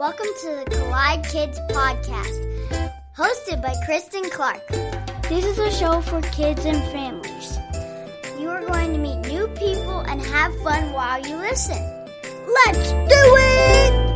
Welcome to the Collide Kids Podcast, hosted by Christen Clark. This is a show for kids and families. You are going to meet new people and have fun while you listen. Let's do it!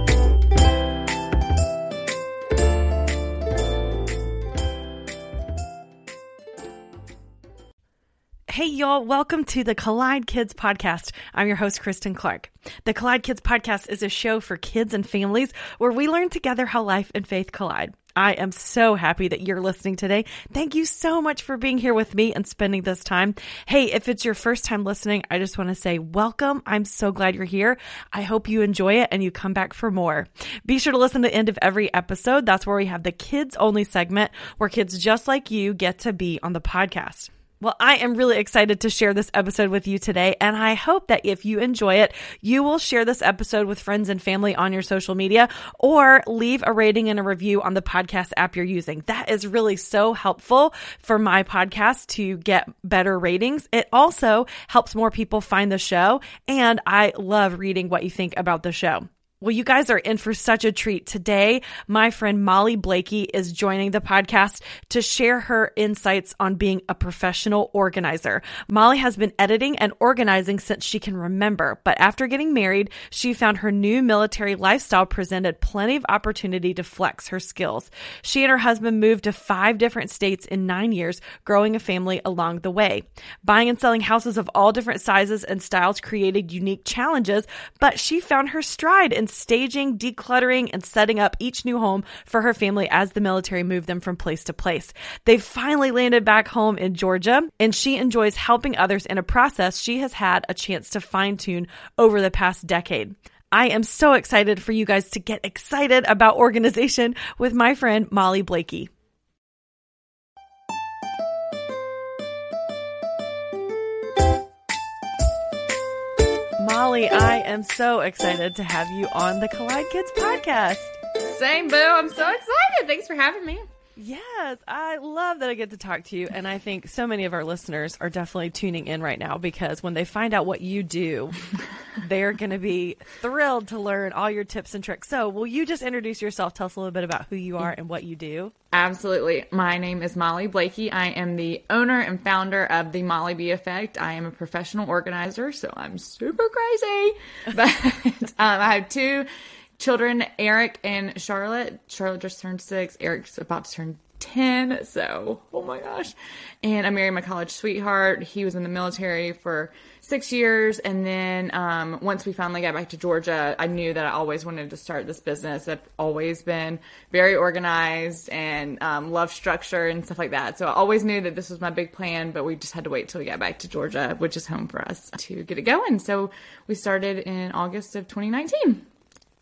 Hey, y'all, welcome to the Collide Kids Podcast. I'm your host, Christen Clark. The Collide Kids Podcast is a show for kids and families where we learn together how life and faith collide. I am so happy that you're listening today. Thank you so much for being here with me and spending this time. Hey, if it's your first time listening, I just want to say welcome. I'm so glad you're here. I hope you enjoy it and you come back for more. Be sure to listen to the end of every episode. That's where we have the kids only segment where kids just like you get to be on the podcast. Well, I am really excited to share this episode with you today, and I hope that if you enjoy it, you will share this episode with friends and family on your social media or leave a rating and a review on the podcast app you're using. That is really so helpful for my podcast to get better ratings. It also helps more people find the show, and I love reading what you think about the show. Well, you guys are in for such a treat. Today, my friend Molly Blakey is joining the podcast to share her insights on being a professional organizer. Molly has been editing and organizing since she can remember, but after getting married, she found her new military lifestyle presented plenty of opportunity to flex her skills. She and her husband moved to five different states in nine years, growing a family along the way. Buying and selling houses of all different sizes and styles created unique challenges, but she found her stride in staging, decluttering, and setting up each new home for her family as the military moved them from place to place. They finally landed back home in Georgia, and she enjoys helping others in a process she has had a chance to fine tune over the past decade. I am so excited for you guys to get excited about organization with my friend Molly Blakey. I am so excited to have you on the Collide Kids podcast. Same, boo. I'm so excited. Thanks for having me. Yes, I love that I get to talk to you. And I think so many of our listeners are definitely tuning in right now because when they find out what you do, they're going to be thrilled to learn all your tips and tricks. So, will you just introduce yourself? Tell us a little bit about who you are and what you do. Absolutely. My name is Molly Blakey. I am the owner and founder of the Molly B Effect. I am a professional organizer, so I'm super crazy. But um, I have two children, Eric and Charlotte. Charlotte just turned six. Eric's about to turn 10. So, oh my gosh. And I married my college sweetheart. He was in the military for six years. And then um, once we finally got back to Georgia, I knew that I always wanted to start this business. I've always been very organized and um, love structure and stuff like that. So I always knew that this was my big plan, but we just had to wait till we got back to Georgia, which is home for us, to get it going. So we started in August of 2019.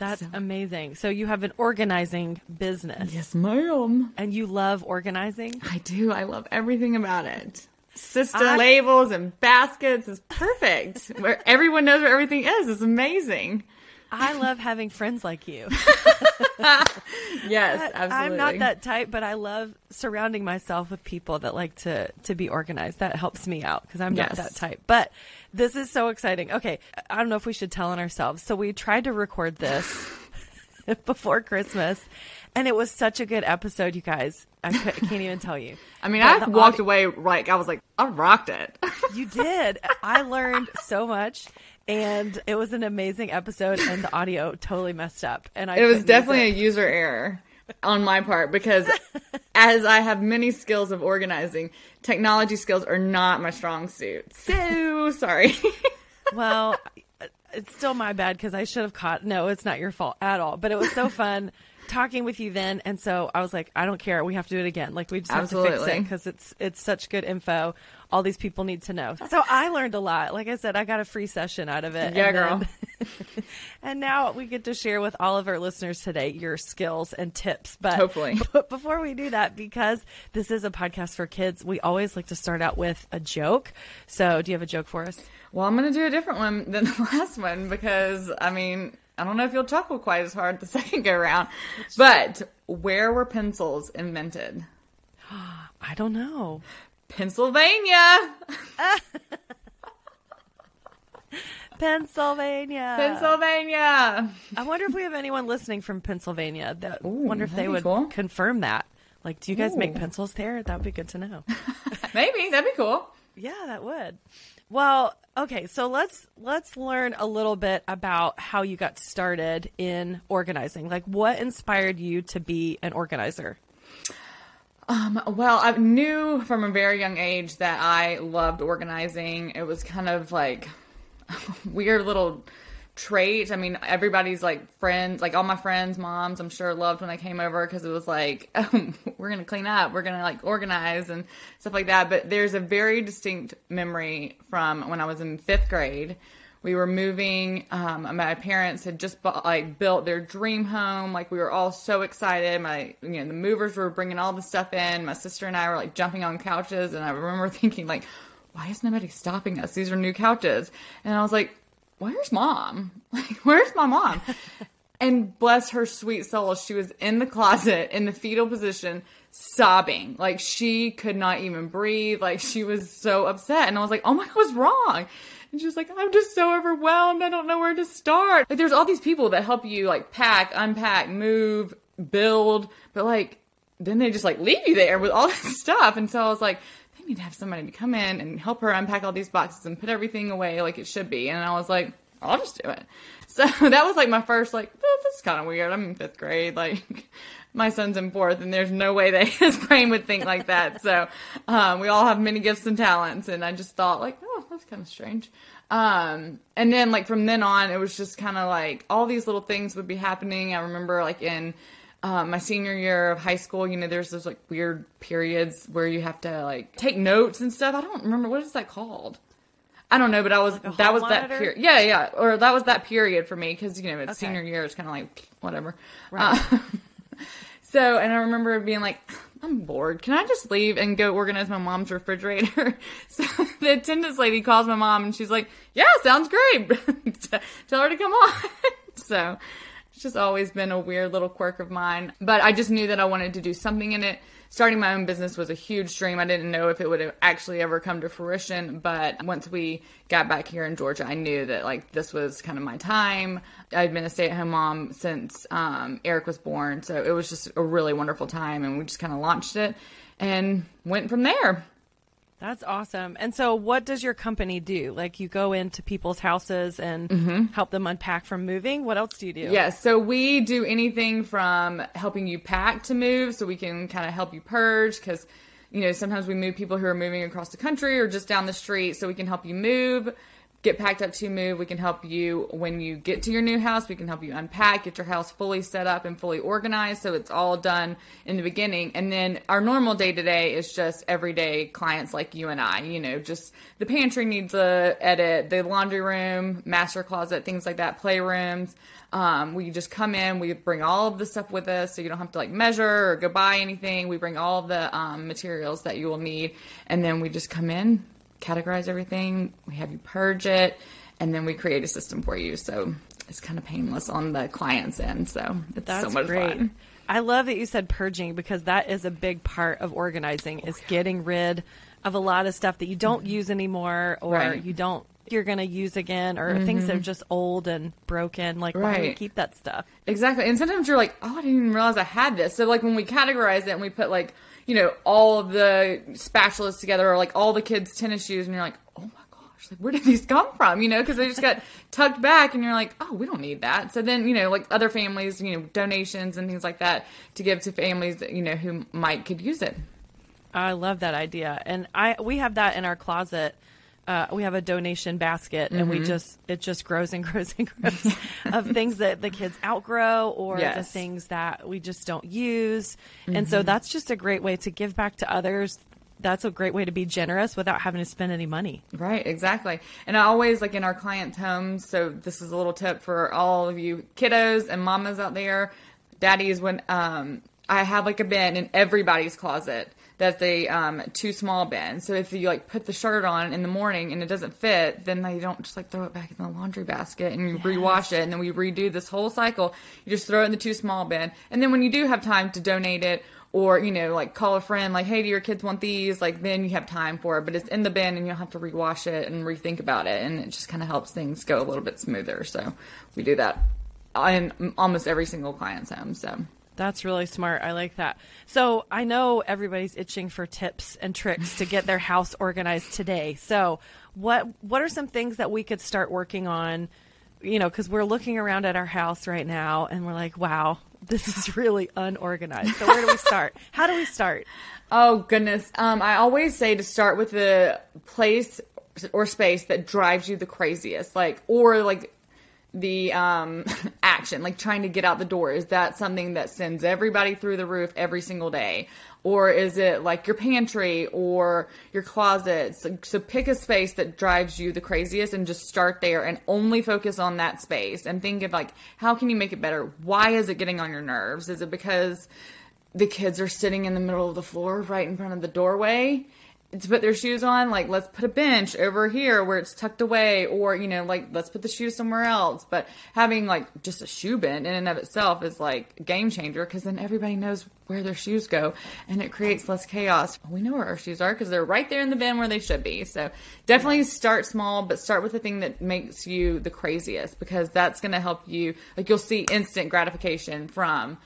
That's so. amazing. So you have an organizing business. Yes, ma'am. And you love organizing? I do. I love everything about it. System I... labels and baskets is perfect. where everyone knows where everything is. It's amazing. I love having friends like you. yes, absolutely. I'm not that type, but I love surrounding myself with people that like to to be organized. That helps me out because I'm yes. not that type. But this is so exciting. Okay, I don't know if we should tell on ourselves. So we tried to record this before Christmas, and it was such a good episode, you guys. I, can't even tell you. I mean, but I walked audio- away like I was like, I rocked it. you did. I learned so much and it was an amazing episode and the audio totally messed up and I it was definitely it. a user error on my part because as I have many skills of organizing, technology skills are not my strong suit. So sorry. well, it's still my bad because I should have caught. No, it's not your fault at all. But it was so fun talking with you then, and so I was like, I don't care. We have to do it again. Like we just have Absolutely. to fix it because it's it's such good info. All these people need to know. So I learned a lot. Like I said, I got a free session out of it. Yeah, and girl. Then, and now we get to share with all of our listeners today your skills and tips. But hopefully, but before we do that, because this is a podcast for kids, we always like to start out with a joke. So, do you have a joke for us? Well, I'm going to do a different one than the last one because I mean I don't know if you'll chuckle quite as hard the second go around. But where were pencils invented? I don't know. Pennsylvania. Pennsylvania. Pennsylvania. I wonder if we have anyone listening from Pennsylvania. That wonder if they that'd cool. confirm that. Like, do you guys make pencils there? That would be good to know. Maybe that'd be cool. yeah, that would. Well, okay, so let's let's learn a little bit about how you got started in organizing. Like, what inspired you to be an organizer? Um, well, I knew from a very young age that I loved organizing. It was kind of like weird little trait. I mean, everybody's like friends, like all my friends' moms, I'm sure loved when I came over because it was like, oh, we're going to clean up, we're going to like organize and stuff like that. But there's a very distinct memory from when I was in fifth grade. We were moving. Um, my parents had just bought, like built their dream home. Like we were all so excited. My, you know, the movers were bringing all the stuff in. My sister and I were like jumping on couches, and I remember thinking like, why is nobody stopping us? These are new couches. And I was like, where's mom? Like, where's my mom? and bless her sweet soul, she was in the closet in the fetal position, sobbing. Like she could not even breathe. Like she was so upset. And I was like, oh my God, what's wrong? And she's like, I'm just so overwhelmed. I don't know where to start. Like there's all these people that help you like pack, unpack, move, build, but like then they just like leave you there with all this stuff. And so I was like, they need to have somebody to come in and help her unpack all these boxes and put everything away like it should be. And I was like, I'll just do it. So that was like my first like, oh, this is kind of weird. I'm in fifth grade. Like my son's in fourth and there's no way that his brain would think like that. So, um, we all have many gifts and talents. And I just thought like, oh, that's kind of strange. Um, and then like from then on, it was just kind of like all these little things would be happening. I remember like in, um, my senior year of high school, you know, there's those like weird periods where you have to like take notes and stuff. I don't remember what is that called. I don't know, but I was a that was that period. Yeah, yeah, or that was that period for me because you know it's Okay. senior year. It's kind of like whatever. Right. Uh, so, and I remember being like, I'm bored. Can I just leave and go organize my mom's refrigerator? So the attendance lady calls my mom and she's like, Yeah, sounds great. Tell her to come on. so it's just always been a weird little quirk of mine. But I just knew that I wanted to do something in it. Starting my own business was a huge dream. I didn't know if it would have actually ever come to fruition, but once we got back here in Georgia, I knew that like this was kind of my time. I'd been a stay-at-home mom since um, Eric was born, so it was just a really wonderful time, and we just kind of launched it and went from there. That's awesome. And so, what does your company do? Like, you go into people's houses and mm-hmm. help them unpack from moving. What else do you do? Yes, so we do anything from helping you pack to move, so we can kind of help you purge because, you know, sometimes we move people who are moving across the country or just down the street, so we can help you move, get packed up to move. We can help you when you get to your new house. We can help you unpack, get your house fully set up and fully organized, so it's all done in the beginning. And then our normal day to day is just everyday clients like you and I. You know, just the pantry needs a edit, the laundry room, master closet, things like that, playrooms. Um, we just come in, we bring all of the stuff with us, so you don't have to like measure or go buy anything. We bring all of the um, materials that you will need, and then we just come in, categorize everything. We have you purge it, and then we create a system for you. So it's kind of painless on the client's end. So it's That's so much great. fun. I love that you said purging because that is a big part of organizing is getting rid of a lot of stuff that you don't use anymore or Mm-hmm. Right. you don't you're going to use again or things that are just old and broken like why do we keep that stuff Exactly. And sometimes you're like, oh, I didn't even realize I had this. So like when we categorize it and we put like, you know, all of the spatulas together or like all the kids' tennis shoes and you're like, oh my gosh, like where did these come from? You know, because they just got tucked back and you're like, oh, we don't need that. So then, you know, like other families, you know, donations and things like that to give to families that, you know, who might could use it. I love that idea, and I we have that in our closet. Uh, we have a donation basket, and Mm-hmm. we just it just grows and grows and grows of things that the kids outgrow or the Yes. Mm-hmm. things that we just don't use, and so that's just a great way to give back to others. That's a great way to be generous without having to spend any money. Right, exactly. And I always like in our clients' homes. So this is a little tip for all of you kiddos and mamas out there, daddies. When um, I have like a bin in everybody's closet that's they um, too small bin. So if you like put the shirt on in the morning and it doesn't fit, then they don't just like throw it back in the laundry basket and you rewash it. And then we redo this whole cycle. You just throw it in the too small bin. And then when you do have time to donate it or you know like call a friend like hey do your kids want these? Like then you have time for it. But it's in the bin and you'll have to rewash it and rethink about it. And it just kind of helps things go a little bit smoother. So we do that in almost every single client's home. So that's really smart. I like that. So I know everybody's itching for tips and tricks to get their house organized today. So what what are some things that we could start working on? You know, because we're looking around at our house right now and we're like, wow, this is really unorganized. So where do we start? How do we start? Oh goodness. Um, I always say to start with the place or space that drives you the craziest, like or like the um, action, like trying to get out the door. Is that something that sends everybody through the roof every single day? Or is it like your pantry or your closet? So, so pick a space that drives you the craziest and just start there and only focus on that space and think of like, how can you make it better? Why is it getting on your nerves? Is it because the kids are sitting in the middle of the floor right in front of the doorway? To put their shoes on, like let's put a bench over here where it's tucked away, or you know, like let's put the shoes somewhere else. But having like just a shoe bin in and of itself is like a game changer because then everybody knows where their shoes go and it creates less chaos. We know where our shoes are because they're right there in the bin where they should be. So definitely start small, but start with the thing that makes you the craziest because that's going to help you. Like you'll see instant gratification from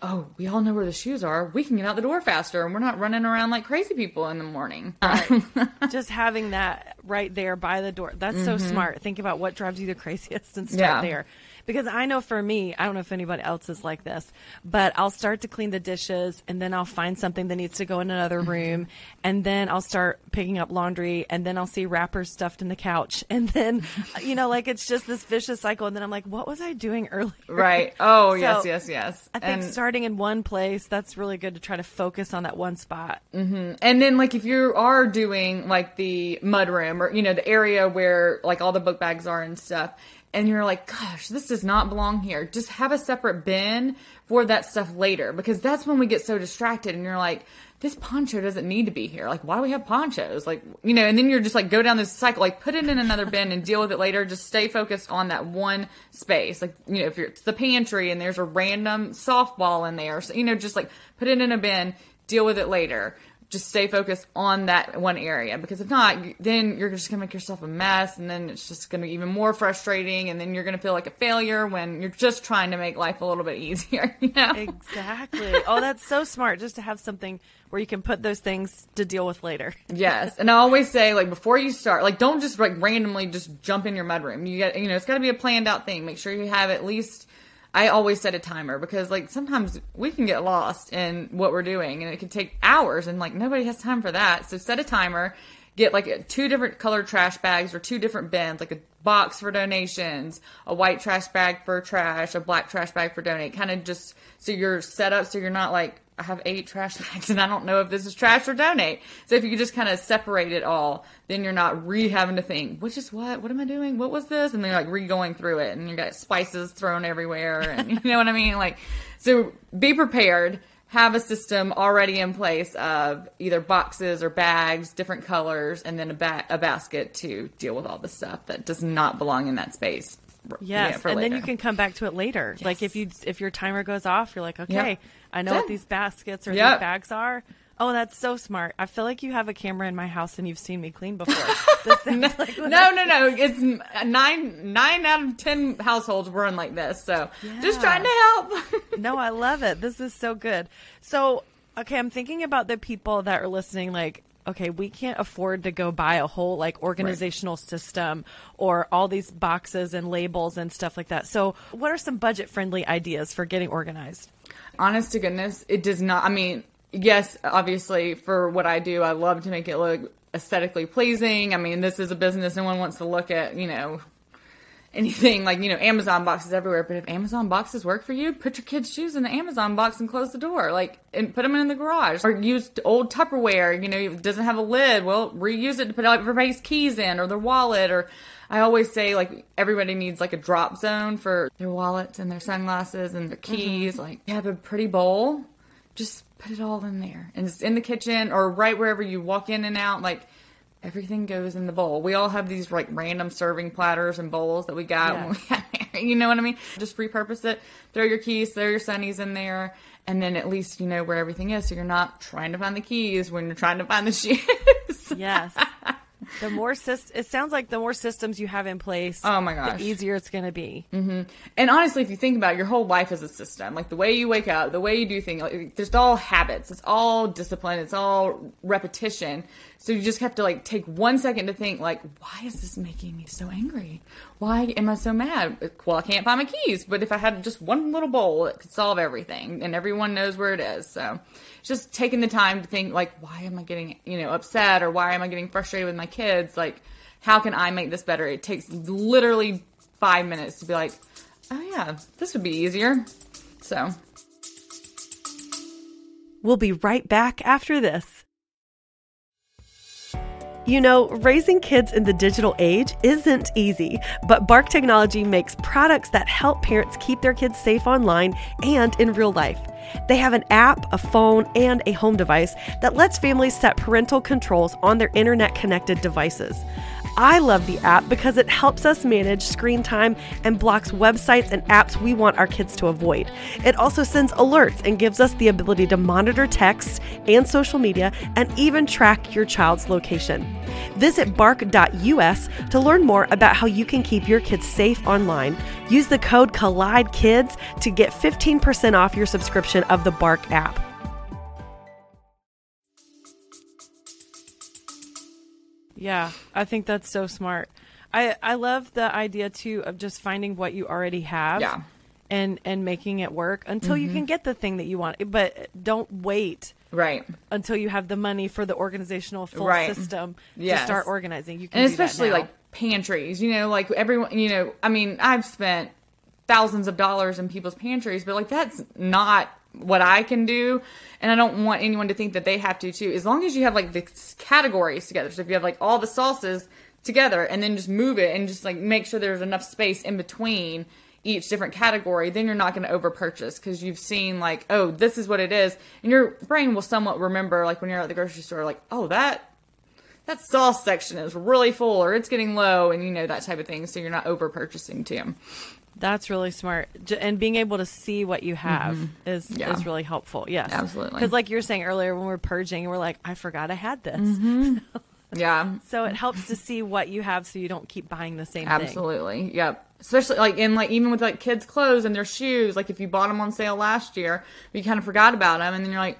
oh, we all know where the shoes are. We can get out the door faster and we're not running around like crazy people in the morning. Right. Just having that right there by the door. That's mm-hmm. so smart. Think about what drives you the craziest and start yeah. there because I know for me, I don't know if anybody else is like this, but I'll start to clean the dishes and then I'll find something that needs to go in another mm-hmm. room and then I'll start picking up laundry and then I'll see wrappers stuffed in the couch and then you know like it's just this vicious cycle and then I'm like what was I doing earlier? Right. Oh, so yes, yes, yes. I think and, starting in one place that's really good to try to focus on that one spot. Mm-hmm. And then like if you are doing like the mud room or you know the area where like all the book bags are and stuff and you're like, gosh, this does not belong here. Just have a separate bin for that stuff later because that's when we get so distracted and you're like, this poncho doesn't need to be here. Like, why do we have ponchos? Like, you know, and then you're just like, go down this cycle, like, put it in another bin and deal with it later. Just stay focused on that one space. Like, you know, if you're, it's the pantry and there's a random softball in there, so, you know, just like put it in a bin, deal with it later just stay focused on that one area. Because if not then you're just going to make yourself a mess and then it's just going to be even more frustrating and then you're going to feel like a failure when you're just trying to make life a little bit easier you know? Exactly. Oh that's so smart just to have something where you can put those things to deal with later. Yes and i always say like before you start like don't just like randomly just jump in your mudroom. You get you know it's got to be a planned out thing. Make sure you have at least I always set a timer because like sometimes we can get lost in what we're doing and it can take hours and like nobody has time for that. So set a timer, get like two different colored trash bags or two different bins, like a box for donations, a white trash bag for trash, a black trash bag for donate. Kind of just so you're set up so you're not like I have eight trash bags and I don't know if this is trash or donate. So if you could just kind of separate it all, then you're not re having to think, which is what? What am I doing? What was this? And then you're like re going through it and you got spices thrown everywhere and you know what I mean? Like, so be prepared. Have a system already in place of either boxes or bags, different colors, and then a, ba- a basket to deal with all the stuff that does not belong in that space. Yes, and later. then you can come back to it later. Yes. Like if you if your timer goes off, you're like, okay, yep. I know what these baskets or these bags are. Oh, that's so smart. I feel like you have a camera in my house and you've seen me clean before. no, like no, no, no. It's uh, nine nine out of ten households run like this. So yeah. just trying to help. no, I love it. This is so good. So okay, I'm thinking about the people that are listening. Like, okay, we can't afford to go buy a whole like organizational right. system or all these boxes and labels and stuff like that. So, what are some budget friendly ideas for getting organized? Honest to goodness, it does not. I mean, yes, obviously, for what I do, I love to make it look aesthetically pleasing. I mean, this is a business. No one wants to look at, you know, anything like, you know, Amazon boxes everywhere. But if Amazon boxes work for you, put your kids' shoes in the Amazon box and close the door. Like, and put them in the garage. Or use old Tupperware, you know, it doesn't have a lid. Well, reuse it to put everybody's keys in or their wallet or I always say like everybody needs like a drop zone for their wallets and their sunglasses and their keys. Mm-hmm. Like you have a pretty bowl, just put it all in there, and it's in the kitchen or right wherever you walk in and out. Like everything goes in the bowl. We all have these like random serving platters and bowls that we got yeah. when we got married. you know what I mean? Just repurpose it, throw your keys, throw your sunnies in there, and then at least you know where everything is. So you're not trying to find the keys when you're trying to find the shoes. Yes. The more syst- it sounds like the more systems you have in place, Oh my gosh. the easier it's going to be. Mm-hmm. And honestly, if you think about it, your whole life is a system. Like the way you wake up, the way you do things, like, there's all habits. It's all discipline. It's all repetition. So you just have to like take one second to think like, why is this making me so angry? Why am I so mad? Well, I can't find my keys, but if I had just one little bowl, it could solve everything and everyone knows where it is. So just taking the time to think like, why am I getting, you know, upset or why am I getting frustrated with my kids? Like, how can I make this better? It takes literally five minutes to be like, oh yeah, this would be easier. So We'll be right back after this. You know, raising kids in the digital age isn't easy, but Bark Technology makes products that help parents keep their kids safe online and in real life. They have an app, a phone, and a home device that lets families set parental controls on their internet connected devices. I love the app because it helps us manage screen time and blocks websites and apps we want our kids to avoid. It also sends alerts and gives us the ability to monitor texts and social media and even track your child's location. Visit bark.us to learn more about how you can keep your kids safe online. Use the code COLLIDEKIDS to get 15% off your subscription of the Bark app. Yeah, I think that's so smart. I I love the idea too of just finding what you already have. Yeah. And and making it work until you can mm-hmm. get the thing that you want. But don't wait right. until you have the money for the organizational full Right. system Yes. to start organizing. You can and do that especially like pantries you know like everyone you know i mean i've spent thousands of dollars in people's pantries but like that's not what i can do and i don't want anyone to think that they have to too. As long as you have like the categories together. So if you have like all the sauces together and then just move it and just like make sure there's enough space in between each different category, then you're not going to over purchase because you've seen like, oh, this is what it is, and your brain will somewhat remember like when you're at the grocery store, like, oh, that that sauce section is really full or it's getting low, and you know that type of thing, so you're not over purchasing too. That's really smart, and being able to see what you have is Mm-hmm. Yeah. is really helpful. Yes, Absolutely. Because like you were saying earlier, when we're purging, we're like, I forgot I had this. Mm-hmm. Yeah, So it helps to see what you have, so you don't keep buying the same thing. Absolutely. Yep. Especially like in like even with like kids' clothes and their shoes. Like if you bought them on sale last year, but you kind of forgot about them, and then you're like,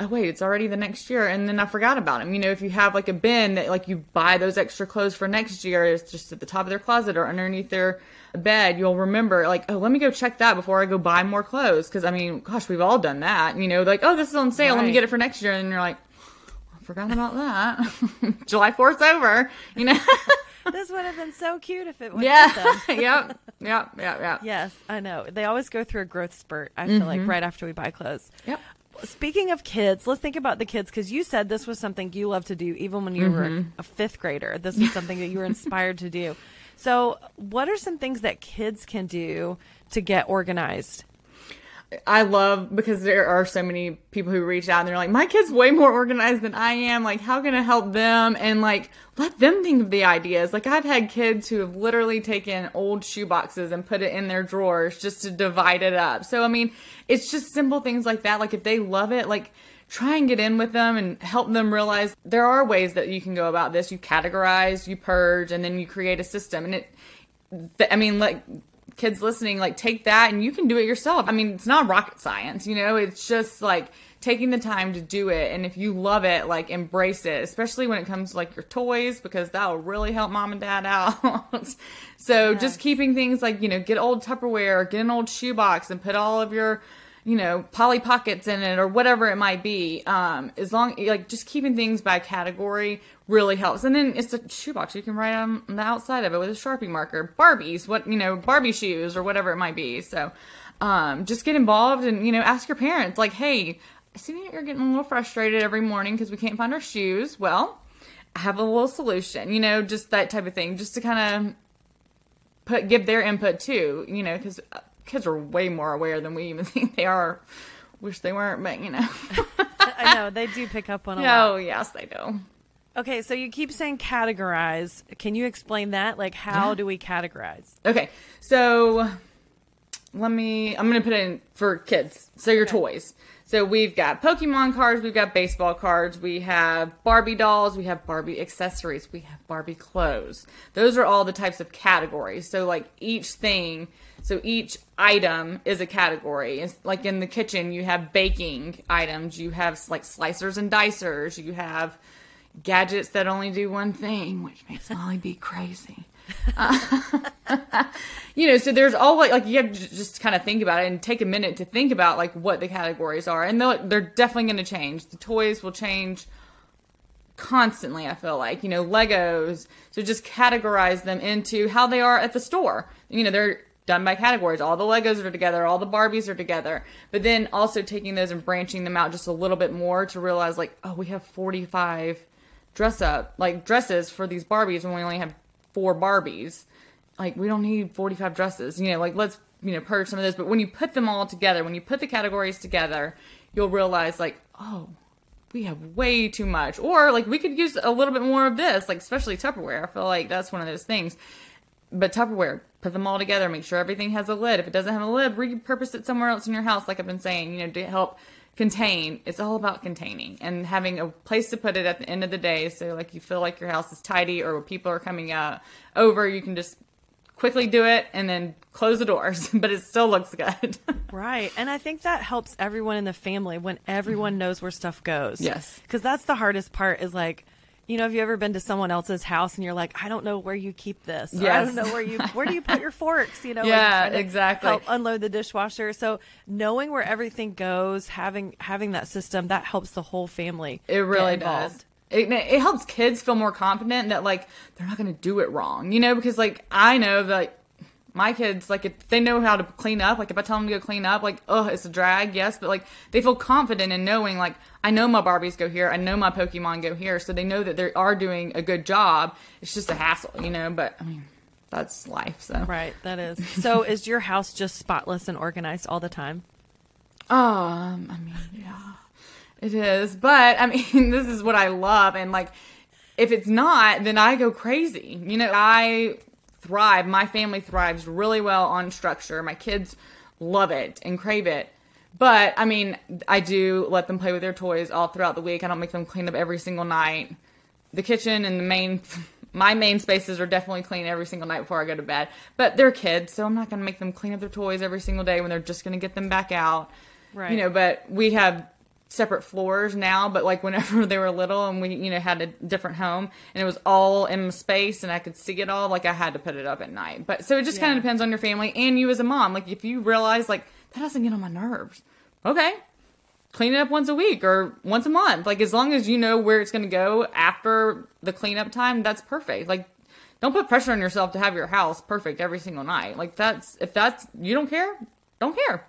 oh wait, it's already the next year, and then I forgot about them. You know, if you have like a bin that like you buy those extra clothes for next year, it's just at the top of their closet or underneath their bed. You'll remember like, oh, let me go check that before I go buy more clothes. Because I mean, gosh, we've all done that. You know, like oh, this is on sale, let me get it for next year, and you're like. I Forgot about that. July 4th's over, you know? This would have been so cute if it was. Yeah. yep. Yep. Yep. Yep. Yes, I know. They always go through a growth spurt. I feel like right after we buy clothes. Mm-hmm. Yep. Speaking of kids, let's think about the kids because you said this was something you love to do even when you were Mm-hmm. a fifth grader. This was something that you were inspired to do. So, what are some things that kids can do to get organized? I love because there are so many people who reach out and they're like, my kid's way more organized than I am. Like, how can I help them? And like, let them think of the ideas. Like, I've had kids who have literally taken old shoe boxes and put it in their drawers just to divide it up. So, I mean, it's just simple things like that. Like, if they love it, like, try and get in with them and help them realize there are ways that you can go about this. You categorize, you purge, and then you create a system. And it, I mean, like kids listening, like take that and you can do it yourself. I mean, it's not rocket science, you know, it's just like taking the time to do it. And if you love it, like embrace it, especially when it comes to like your toys, because that will really help mom and dad out. so just keeping things like, you know, get old Tupperware, get an old shoebox and put all of your, you know, Polly Pockets in it or whatever it might be. Um, as long like just keeping things by category really helps. And then it's a shoebox. You can write on the outside of it with a Sharpie marker. Barbies, what you know, Barbie shoes or whatever it might be. So um, just get involved and you know, ask your parents like, hey, I see that you're getting a little frustrated every morning because we can't find our shoes. Well, I have a little solution. You know, just that type of thing, just to kind of put give their input too. You know, because kids are way more aware than we even think they are. Wish they weren't, but you know. I know they do pick up on a lot. oh yes, they do. Okay, so you keep saying categorize. Can you explain that? Like, how Yeah. do we categorize? Okay, so let me. I'm gonna put it in for kids. So your Okay. toys. So we've got Pokemon cards, we've got baseball cards, we have Barbie dolls, we have Barbie accessories, we have Barbie clothes. Those are all the types of categories. So like each thing, so each item is a category. It's like in the kitchen, you have baking items, you have like slicers and dicers, you have gadgets that only do one thing, which makes Molly be crazy. Uh, you know, so there's all like, you have to just kind of think about it and take a minute to think about like what the categories are, and they'll, they're definitely going to change. The toys will change constantly. I feel like you know Legos, so just categorize them into how they are at the store. You know, they're done by categories. All the Legos are together, all the Barbies are together, but then also taking those and branching them out just a little bit more to realize like, oh, we have 45 dress up like dresses for these Barbies when we only have four Barbies. Like we don't need 45 dresses. You know, like let's, you know, purge some of those, but when you put them all together, when you put the categories together, you'll realize like, oh, we have way too much. Or like we could use a little bit more of this, like especially Tupperware. I feel like that's one of those things. But Tupperware, put them all together, make sure everything has a lid. If it doesn't have a lid, repurpose it somewhere else in your house, like I've been saying, you know, to help contain. It's all about containing and having a place to put it at the end of the day. So like you feel like your house is tidy or when people are coming uh, over, you can just quickly do it and then close the doors, but it still looks good. Right. And I think that helps everyone in the family when everyone knows where stuff goes. Yes. Because that's the hardest part is like, you know, have you ever been to someone else's house and you're like, I don't know where you keep this. Or, I don't know where you, where do you put your forks? You know, Yeah, exactly. Help unload the dishwasher. So knowing where everything goes, having, having that system, that helps the whole family. It really does. It, it helps kids feel more confident that like they're not going to do it wrong, you know, because like I know that my kids like if they know how to clean up, like if I tell them to go clean up, like oh it's a drag, yes, but like they feel confident in knowing like I know my Barbies go here, I know my Pokemon go here, so they know that they are doing a good job. It's just a hassle, you know, but I mean that's life, so Right. That is. So is your house just spotless and organized all the time? Um, I mean, yeah, it is. But I mean, this is what I love, and like, if it's not, then I go crazy. You know, I thrive. My family thrives really well on structure. My kids love it and crave it. But I mean, I do let them play with their toys all throughout the week. I don't make them clean up every single night. The kitchen and the main, my main spaces are definitely clean every single night before I go to bed. But they're kids, so I'm not going to make them clean up their toys every single day when they're just going to get them back out. Right. You know, but we have separate floors now, but like whenever they were little and we, you know, had a different home and it was all in space and I could see it all, like I had to put it up at night. But so it just kind of depends on your family and you as a mom. Like if you realize like that doesn't get on my nerves, okay, clean it up once a week or once a month. Like as long as you know where it's going to go after the cleanup time, that's perfect. Like don't put pressure on yourself to have your house perfect every single night. Like that's if that's you don't care, don't care.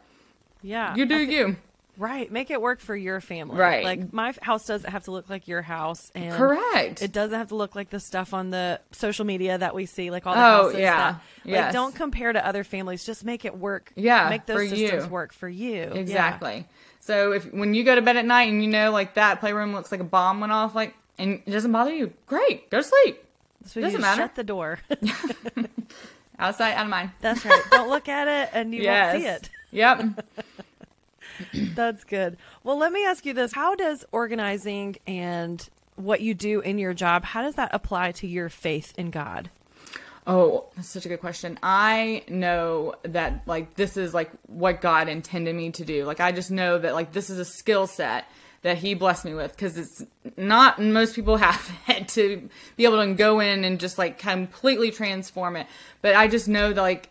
Yeah. You do I thi- you. Right. Make it work for your family. Right. Like my house doesn't have to look like your house and Correct. It doesn't have to look like the stuff on the social media that we see, like all the Oh, houses. yeah. That, like Yes. don't compare to other families. Just make it work. Yeah, Make those for systems you. work for you. Yeah. Exactly. So if when you go to bed at night and you know like that playroom looks like a bomb went off, like and it doesn't bother you, great, go to sleep. So you Doesn't matter. shut the door. Outside, out of mind. That's right. Don't look at it and you won't see it. Yep. That's good. Well, let me ask you this. How does organizing and what you do in your job, how does that apply to your faith in God? Oh, that's such a good question. I know that like this is like what God intended me to do. Like I just know that like this is a skill set that he blessed me with because it's not most people have it to be able to go in and just like completely transform it. But I just know that like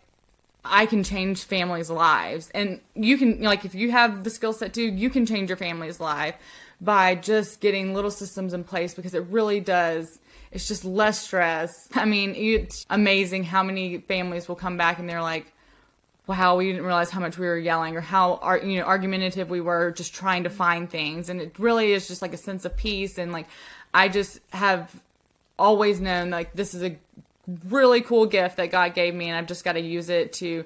I can change families' lives. And you can, like, if you have the skill set too, you can change your family's life by just getting little systems in place because it really does. It's just less stress. I mean, it's amazing how many families will come back and they're like, wow, we didn't realize how much we were yelling or how you know argumentative we were just trying to find things and it really is just like a sense of peace and like I just have always known like this is a really cool gift that God gave me and I've just got to use it to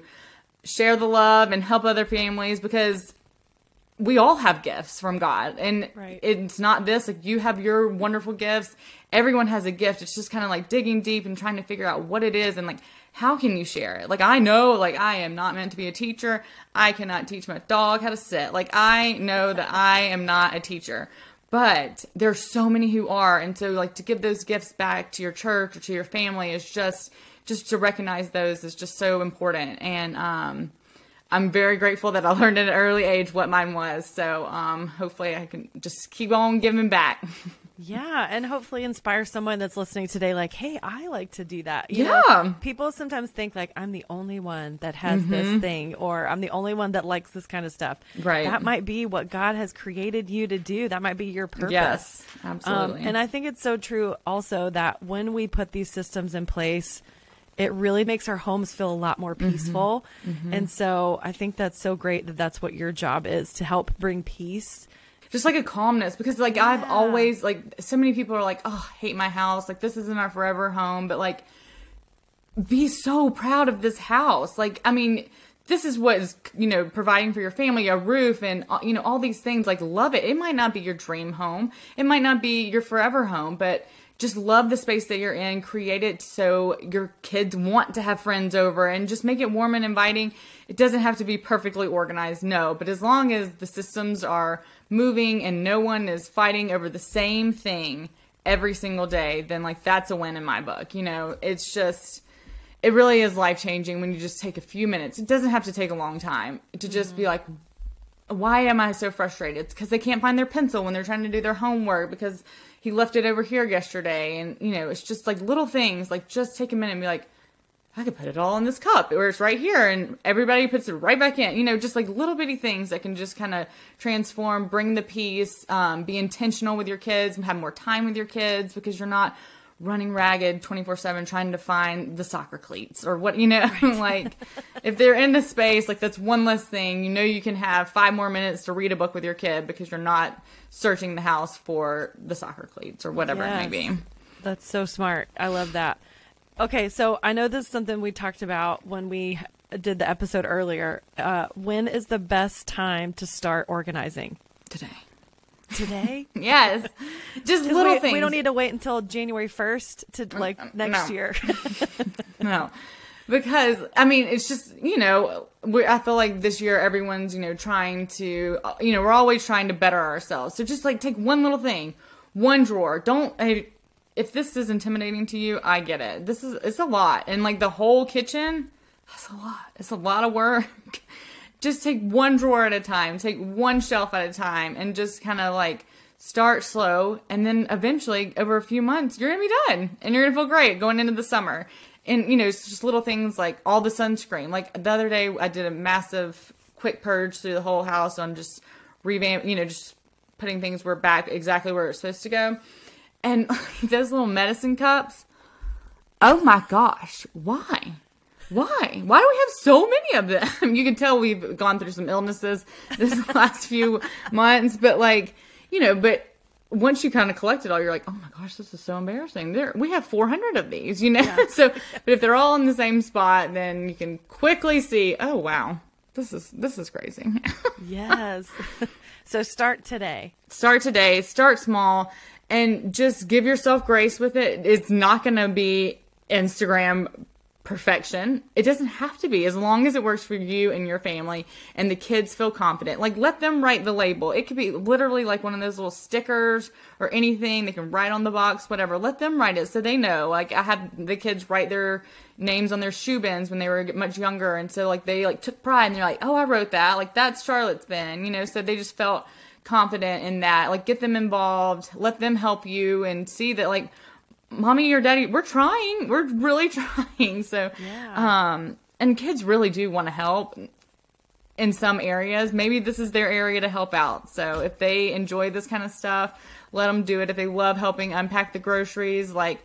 share the love and help other families because we all have gifts from God. And Right. it's not this, like you have your wonderful gifts. Everyone has a gift. It's just kind of like digging deep and trying to figure out what it is and like how can you share it? Like I know like I am not meant to be a teacher. I cannot teach my dog how to sit. Like I know that I am not a teacher. But there's so many who are and so like to give those gifts back to your church or to your family is just just to recognize those is just so important. And um I'm very grateful that I learned at an early age what mine was. So um, hopefully I can just keep on giving back. Yeah, and hopefully inspire someone that's listening today like, "Hey, I like to do that." You Yeah. know, people sometimes think like I'm the only one that has Mm-hmm. this thing or I'm the only one that likes this kind of stuff. Right. That might be what God has created you to do. That might be your purpose. Yes, Um, absolutely. and I think it's so true also that when we put these systems in place, it really makes our homes feel a lot more Mm-hmm. peaceful. And so I think that's so great that that's what your job is to help bring peace. Just like a calmness because like I've always like so many people are like, oh, I hate my house. Like this isn't our forever home, but like be so proud of this house. Like I mean, this is what is you know providing for your family a roof and uh, you know all these things. Like love it. It might not be your dream home. It might not be your forever home, but just love the space that you're in. Create it so your kids want to have friends over and just make it warm and inviting. It doesn't have to be perfectly organized, no, but as long as the systems are moving and no one is fighting over the same thing every single day, then like that's a win in my book. You know, it's just it really is life changing when you just take a few minutes. It doesn't have to take a long time to just be mm-hmm. like, why am I so frustrated? It's because they can't find their pencil when they're trying to do their homework because he left it over here yesterday. And, you know, it's just like little things, like just take a minute and be like, I could put it all in this cup or it's right here and everybody puts it right back in. You know, just like little bitty things that can just kind of transform, bring the peace, um, be intentional with your kids and have more time with your kids because you're not running ragged 24 7 trying to find the soccer cleats or what, you know, like if they're in a space, like that's one less thing. You know, you can have five more minutes to read a book with your kid because you're not searching the house for the soccer cleats or whatever it may be. That's so smart. I love that. Okay, so I know this is something we talked about when we did the episode earlier. Uh, when is the best time to start organizing? Today. Today? Yes. Just little we, things. we don't need to wait until January 1st to mm, like mm, next no. year. no because i mean it's just you know we, i feel like this year everyone's you know trying to you know we're always trying to better ourselves so just like take one little thing one drawer don't if this is intimidating to you i get it this is it's a lot and like the whole kitchen that's a lot it's a lot of work just take one drawer at a time take one shelf at a time and just kind of like start slow. And then eventually over a few months you're gonna be done and you're gonna feel great going into the summer. And you know it's just little things like all the sunscreen. Like the other day i did a massive quick purge through the whole house on just revamp you know just putting things were back exactly where it's supposed to go. And those little medicine cups oh my gosh why why? Why do we have so many of them? You can tell we've gone through some illnesses this last few months, but like, you know, but once you kind of collect it all, you're like, oh my gosh, this is so embarrassing. There, we have 400 of these, you know. so, but if they're all in the same spot, then you can quickly see, oh wow, this is this is crazy. yes. so start today. start today, start small, and just give yourself grace with it. It's not going to be Instagram perfection. It doesn't have to be as long as it works for you and your family and the kids feel confident. Like let them write the label. It could be literally like one of those little stickers or anything they can write on the box, whatever. Let them write it so they know. Like I had the kids write their names on their shoe bins when they were much younger and so like they like took pride and they're like, "Oh, I wrote that." Like that's Charlotte's bin, you know, so they just felt confident in that. Like get them involved, let them help you and see that like mommy or daddy, we're trying. We're really trying. So Yeah. um and kids really do want to help in some areas. Maybe this is their area to help out. So if they enjoy this kind of stuff, let them do it. If they love helping unpack the groceries, like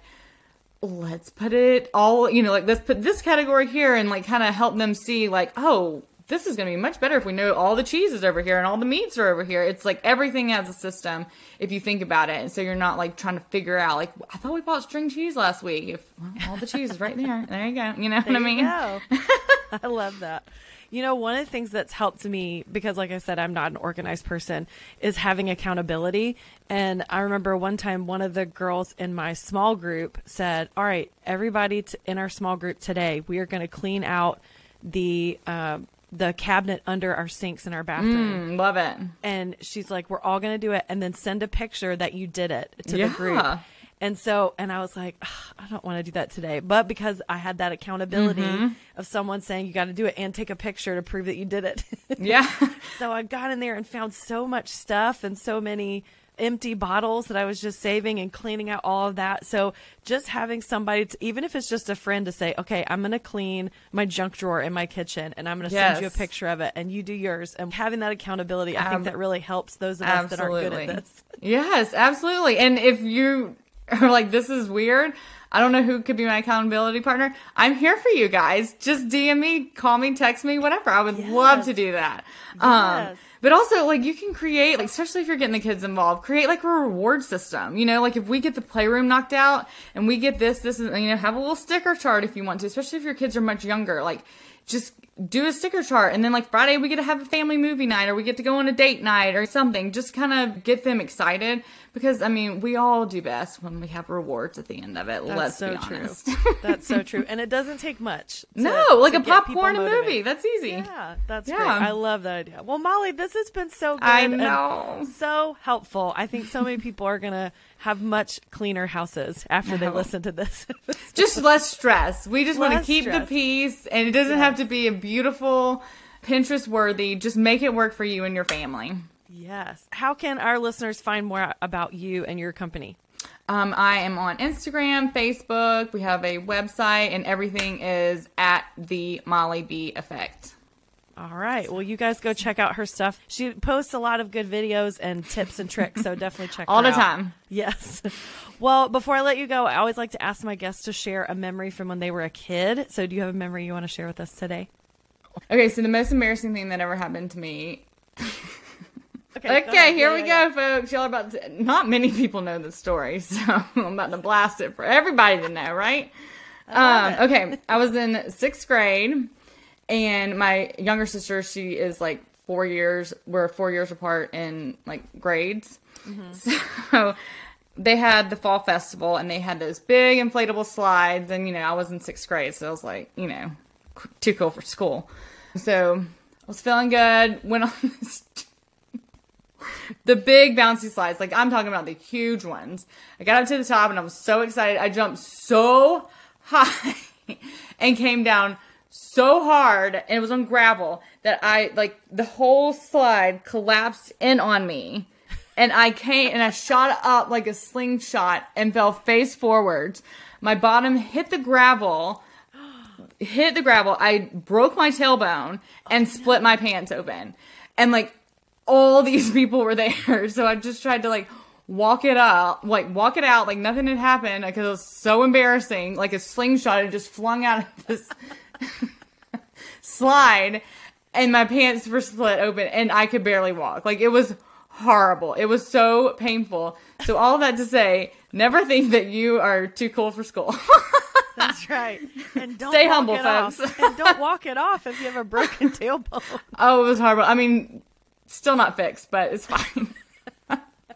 let's put it all, you know, like let's put this category here and like kind of help them see like, oh, this is going to be much better if we know all the cheeses is over here and all the meats are over here. It's like everything has a system if you think about it. And so you're not like trying to figure out, like, I thought we bought string cheese last week. If well, all the cheese is right there. There you go. You know There what I mean? I love that. You know, one of the things that's helped me because, like I said, I'm not an organized person, is having accountability. And I remember one time one of the girls in my small group said, "All right, everybody t- in our small group today, we are going to clean out the uh, the cabinet under our sinks in our bathroom." Mm, love it. and she's like, "We're all going to do it, and then send a picture that you did it to Yeah. the group." And so, and I was like, I don't want to do that today, but because I had that accountability Mm-hmm. of someone saying you got to do it and take a picture to prove that you did it, Yeah. so I got in there and found so much stuff and so many empty bottles that I was just saving and cleaning out all of that. So just having somebody, to, even if it's just a friend, to say, okay, I'm going to clean my junk drawer in my kitchen and I'm going to send you a picture of it and you do yours. And having that accountability, I think that really helps those of us that aren't good at this. Yes, absolutely. And if you are like, this is weird, I don't know who could be my accountability partner. I'm here for you guys. Just DM me, call me, text me, whatever. I would love to do that. Yes. Um, but also, like, you can create, like, especially if you're getting the kids involved, create like a reward system. You know, like if we get the playroom knocked out and we get this, this, and you know, have a little sticker chart if you want to, especially if your kids are much younger. Like, just do a sticker chart and then like Friday we get to have a family movie night or we get to go on a date night or something. Just kind of get them excited because I mean we all do best when we have rewards at the end of it. That's let's so be true. honest. That's so true. And it doesn't take much. to- no, like a popcorn and movie. That's easy. Yeah, that's Yeah. great. I love that idea. Well, Molly, this has been so good. I and know. so helpful. I think so many people are going to have much cleaner houses after they listen to this. Just less stress. We just want to keep the peace and it doesn't have to be a beautiful Pinterest worthy. Just make it work for you and your family. yes. How can our listeners find more about you and your company? Um, I am on Instagram, Facebook. We have a website, and everything is at the Molly B Effect. All right. Well, you guys go check out her stuff. She posts a lot of good videos and tips and tricks, so definitely check out All the out. time. Yes. Well, before I let you go, I always like to ask my guests to share a memory from when they were a kid. So, do you have a memory you want to share with us today? Okay, so the most embarrassing thing that ever happened to me. Okay, Okay, here Yeah, we yeah, go, folks. Y'all are about to. Not many people know this story, so I'm about to blast it for everybody to know, right? Um, okay, I was in sixth grade, and my younger sister, she is like four years. We're four years apart in like grades. Mm-hmm. So they had the fall festival, and they had those big inflatable slides. And you know, I was in sixth grade, so I was like, you know, too cool for school. So I was feeling good. Went on this the big bouncy slides. Like I'm talking about the huge ones. I got up to the top and I was so excited. I jumped so high and came down so hard and it was on gravel that I like the whole slide collapsed in on me. And I came and I shot up like a slingshot and fell face forwards. My bottom hit the gravel, hit the gravel. I broke my tailbone and oh, split my pants open. And like all these people were there. So I just tried to like walk it up, like walk it out like nothing had happened because it was so embarrassing. Like a slingshot had just flung out of this slide and my pants were split open and I could barely walk. Like it was horrible. It was so painful. So all that to say, never think that you are too cool for school. That's right. And don't Stay humble, folks. and don't walk it off if you have a broken tailbone. oh, it was horrible. I mean, still not fixed, but it's fine.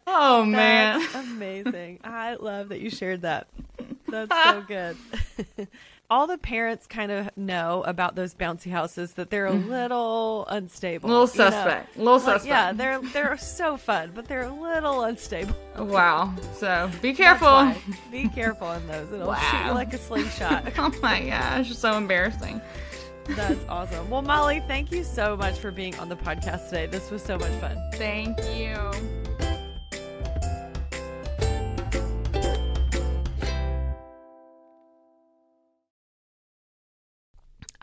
oh man. That's amazing. I love that you shared that. That's so good. All the parents kind of know about those bouncy houses that they're a mm-hmm. little unstable. Little you know? suspect. Little Like, suspect. Yeah, they're they're so fun, but they're a little unstable. Wow. So be careful. Be careful in those. It'll shoot you like a slingshot. oh my gosh, so embarrassing. That's awesome. Well, Molly, thank you so much for being on the podcast today. This was so much fun. Thank you.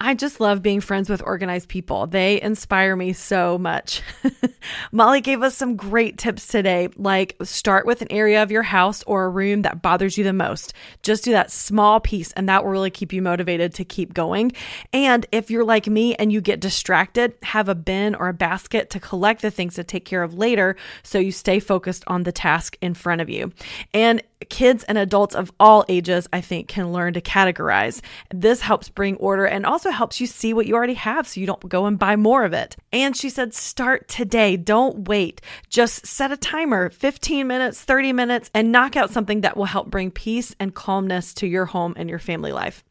I just love being friends with organized people. They inspire me so much. Molly gave us some great tips today, like start with an area of your house or a room that bothers you the most. Just do that small piece, and that will really keep you motivated to keep going. And if you're like me and you get distracted, have a bin or a basket to collect the things to take care of later so you stay focused on the task in front of you. And kids and adults of all ages, I think, can learn to categorize. This helps bring order and also helps you see what you already have so you don't go and buy more of it. And she said, start today. Don't wait. Just set a timer 15 minutes, 30 minutes, and knock out something that will help bring peace and calmness to your home and your family life.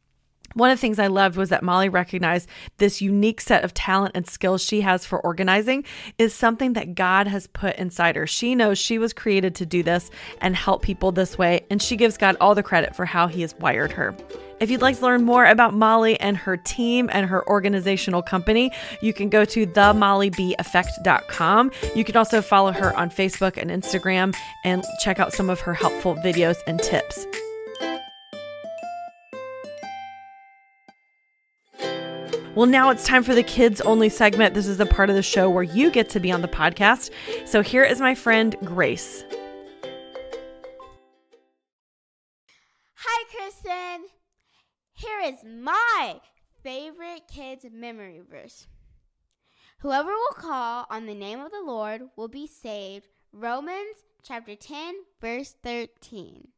One of the things I loved was that Molly recognized this unique set of talent and skills she has for organizing is something that God has put inside her. She knows she was created to do this and help people this way, and she gives God all the credit for how He has wired her. If you'd like to learn more about Molly and her team and her organizational company, you can go to themollybeffect.com. You can also follow her on Facebook and Instagram and check out some of her helpful videos and tips. Well, now it's time for the kids only segment. This is the part of the show where you get to be on the podcast. So here is my friend Grace. Here is my favorite kids' memory verse. Whoever will call on the name of the Lord will be saved. Romans chapter 10, verse 13.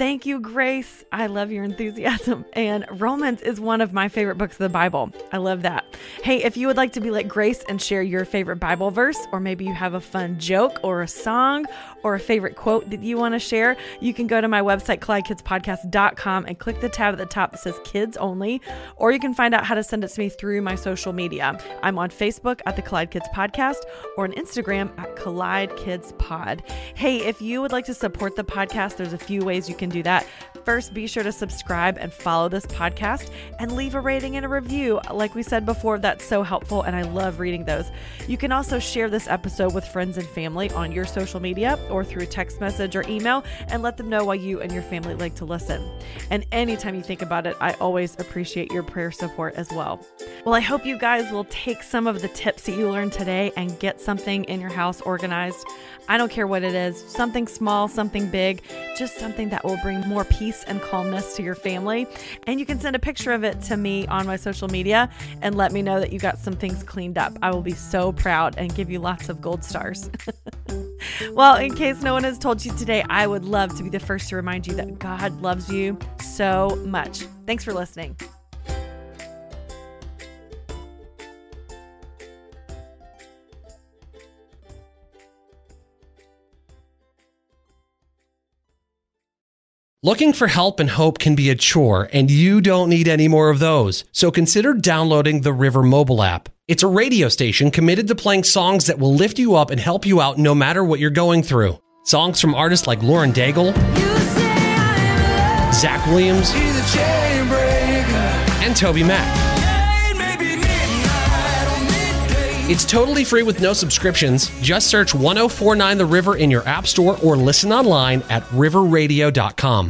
Thank you, Grace. I love your enthusiasm. And Romans is one of my favorite books of the Bible. I love that. Hey, if you would like to be like Grace and share your favorite Bible verse, or maybe you have a fun joke or a song or a favorite quote that you want to share, you can go to my website, CollideKidsPodcast.com, and click the tab at the top that says Kids Only, or you can find out how to send it to me through my social media. I'm on Facebook at the Collide Kids Podcast or on Instagram at Collide Kids Pod. Hey, if you would like to support the podcast, there's a few ways you can do that. First, be sure to subscribe and follow this podcast and leave a rating and a review. Like we said before, that's so helpful and I love reading those. You can also share this episode with friends and family on your social media or through text message or email and let them know why you and your family like to listen. And anytime you think about it, I always appreciate your prayer support as well. Well, I hope you guys will take some of the tips that you learned today and get something in your house organized. I don't care what it is, something small, something big, just something that will bring more peace and calmness to your family. And you can send a picture of it to me on my social media and let me know that you got some things cleaned up. I will be so proud and give you lots of gold stars. well, in case no one has told you today, I would love to be the first to remind you that God loves you so much. Thanks for listening. Looking for help and hope can be a chore, and you don't need any more of those. So consider downloading the River mobile app. It's a radio station committed to playing songs that will lift you up and help you out no matter what you're going through. Songs from artists like Lauren Daigle, Zach Williams, and TobyMac. It's totally free with no subscriptions. Just search 1049 The River in your app store or listen online at riverradio.com.